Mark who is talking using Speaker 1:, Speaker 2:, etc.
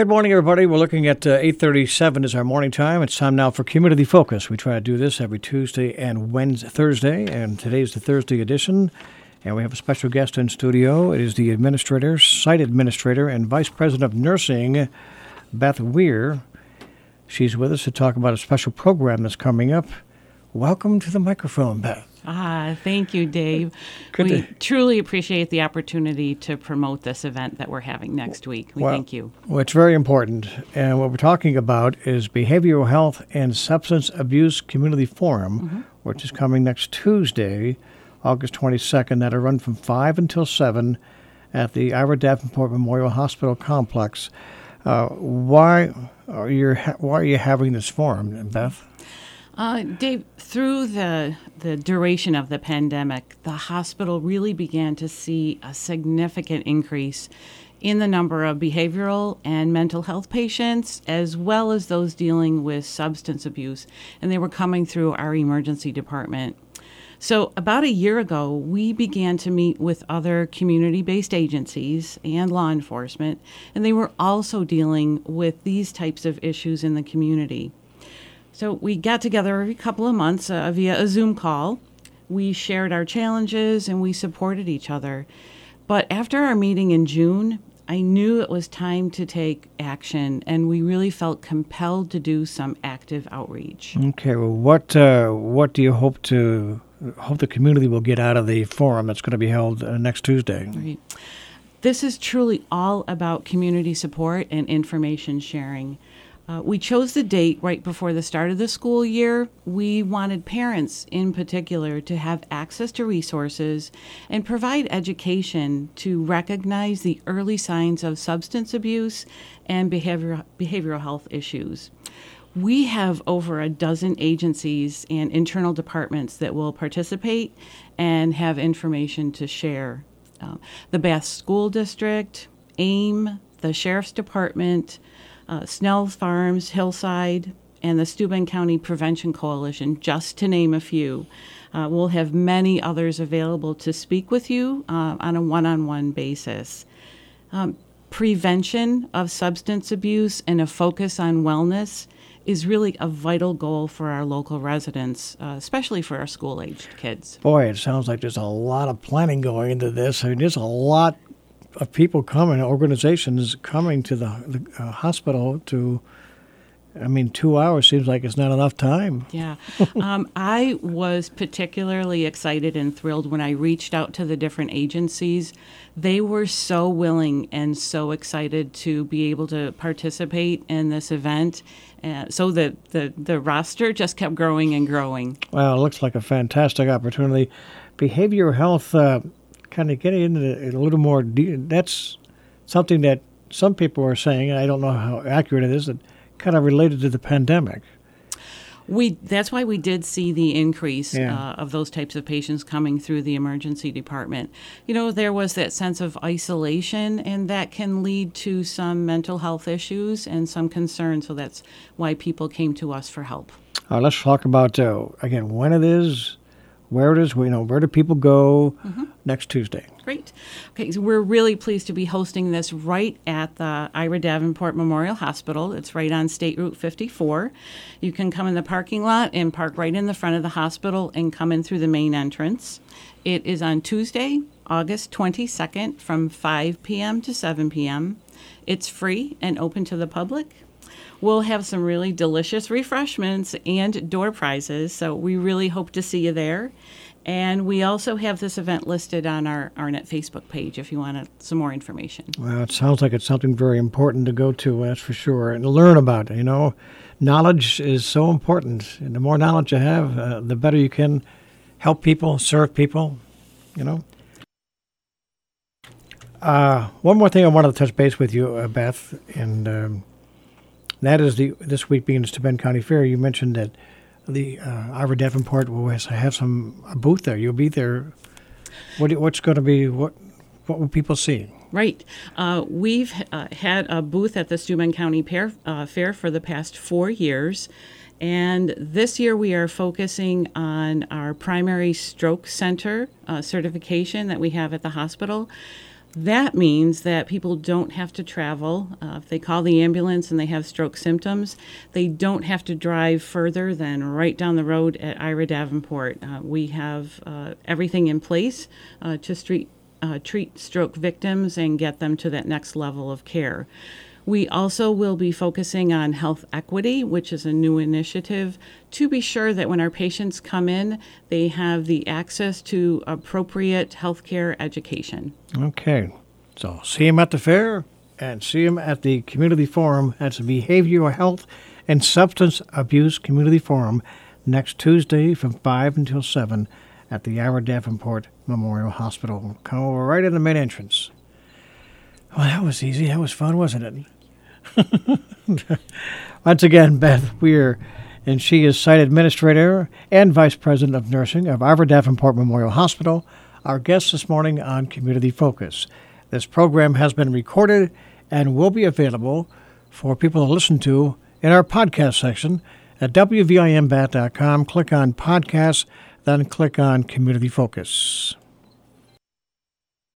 Speaker 1: Good morning, everybody. We're looking at uh, 8:37 is our morning time. It's time now for Community Focus. We try to do this every Tuesday and Wednesday, Thursday, and today's the Thursday edition. And we have a special guest in studio. It is the administrator, site administrator, and vice president of nursing, Beth Weir. She's with us to talk about a special program that's coming up. Welcome to the microphone, Beth.
Speaker 2: Ah, thank you, Dave.
Speaker 1: Good
Speaker 2: we
Speaker 1: to-
Speaker 2: truly appreciate the opportunity to promote this event that we're having next week. We
Speaker 1: Well-
Speaker 2: thank you.
Speaker 1: Well, it's very important. And what we're talking about is Behavioral Health and Substance Abuse Community Forum, which is coming next Tuesday, August 22nd. That'll run from 5 until 7 at the Ira Davenport Memorial Hospital Complex. Uh, why, are you, why are you having this forum, Beth?
Speaker 2: Uh, Dave, through the the duration of the pandemic, the hospital really began to see a significant increase in the number of behavioral and mental health patients, as well as those dealing with substance abuse, and they were coming through our emergency department. So, about a year ago, we began to meet with other community based agencies and law enforcement, and they were also dealing with these types of issues in the community. So we got together every couple of months uh, via a Zoom call. We shared our challenges and we supported each other. But after our meeting in June, I knew it was time to take action, and we really felt compelled to do some active outreach.
Speaker 1: Okay, well, what, uh, what do you hope to hope the community will get out of the forum that's going to be held uh, next Tuesday?
Speaker 2: Right. This is truly all about community support and information sharing. Uh, we chose the date right before the start of the school year. We wanted parents in particular to have access to resources and provide education to recognize the early signs of substance abuse and behavioral, behavioral health issues. We have over a dozen agencies and internal departments that will participate and have information to share. Uh, the Bath School District, AIM, the Sheriff's Department, uh, Snell Farms, Hillside, and the Steuben County Prevention Coalition, just to name a few. Uh, we'll have many others available to speak with you uh, on a one on one basis. Um, prevention of substance abuse and a focus on wellness is really a vital goal for our local residents, uh, especially for our school aged kids.
Speaker 1: Boy, it sounds like there's a lot of planning going into this. I mean, there's a lot of people coming, organizations coming to the, the uh, hospital to. I mean, two hours seems like it's not enough time.
Speaker 2: Yeah. um, I was particularly excited and thrilled when I reached out to the different agencies. They were so willing and so excited to be able to participate in this event. Uh, so the, the, the roster just kept growing and growing.
Speaker 1: Well, it looks like a fantastic opportunity. Behavioral health, uh, kind of getting into it a little more. De- that's something that some people are saying, and I don't know how accurate it is. That kind of related to the pandemic.
Speaker 2: We that's why we did see the increase
Speaker 1: Yeah.
Speaker 2: uh, of those types of patients coming through the emergency department. You know, there was that sense of isolation, and that can lead to some mental health issues and some concern. So that's why people came to us for help.
Speaker 1: Uh, let's talk about uh, again when it is, where it is. You know, where do people go mm-hmm. next Tuesday?
Speaker 2: Great. Okay, so we're really pleased to be hosting this right at the Ira Davenport Memorial Hospital. It's right on State Route 54. You can come in the parking lot and park right in the front of the hospital and come in through the main entrance. It is on Tuesday, August 22nd from 5 p.m. to 7 p.m. It's free and open to the public. We'll have some really delicious refreshments and door prizes, so we really hope to see you there. And we also have this event listed on our Arnot Facebook page if you want some more information.
Speaker 1: Well, it sounds like it's something very important to go to, that's for sure, and learn about. You know, knowledge is so important, and the more knowledge you have, uh, the better you can help people, serve people. You know. Uh, one more thing I wanted to touch base with you, uh, Beth, and um, that is the this week being the Steuben County Fair. You mentioned that the uh, Davenport will have some a booth there. You'll be there. What what's going to be what what will people see?
Speaker 2: Right. Uh, we've uh, had a booth at the Steuben County Fair, uh, Fair for the past four years. And this year we are focusing on our primary stroke center uh, certification that we have at the hospital. That means that people don't have to travel. Uh, if they call the ambulance and they have stroke symptoms, they don't have to drive further than right down the road at Ira Davenport. Uh, we have uh, everything in place uh, to street, uh, treat stroke victims and get them to that next level of care. We also will be focusing on health equity, which is a new initiative to be sure that when our patients come in, they have the access to appropriate healthcare education.
Speaker 1: Okay. So see him at the fair and see him at the community forum. That's the Behavioral Health and Substance Abuse Community Forum next Tuesday from 5 until 7 at the Ira Davenport Memorial Hospital. Come over right in the main entrance. Well, that was easy. That was fun, wasn't it? Once again, Beth Weir, and she is site administrator and vice president of nursing of Ira Davenport Memorial Hospital, our guest this morning on Community Focus. This program has been recorded and will be available for people to listen to in our podcast section at WVINbath.com. Click on podcasts, then click on Community Focus.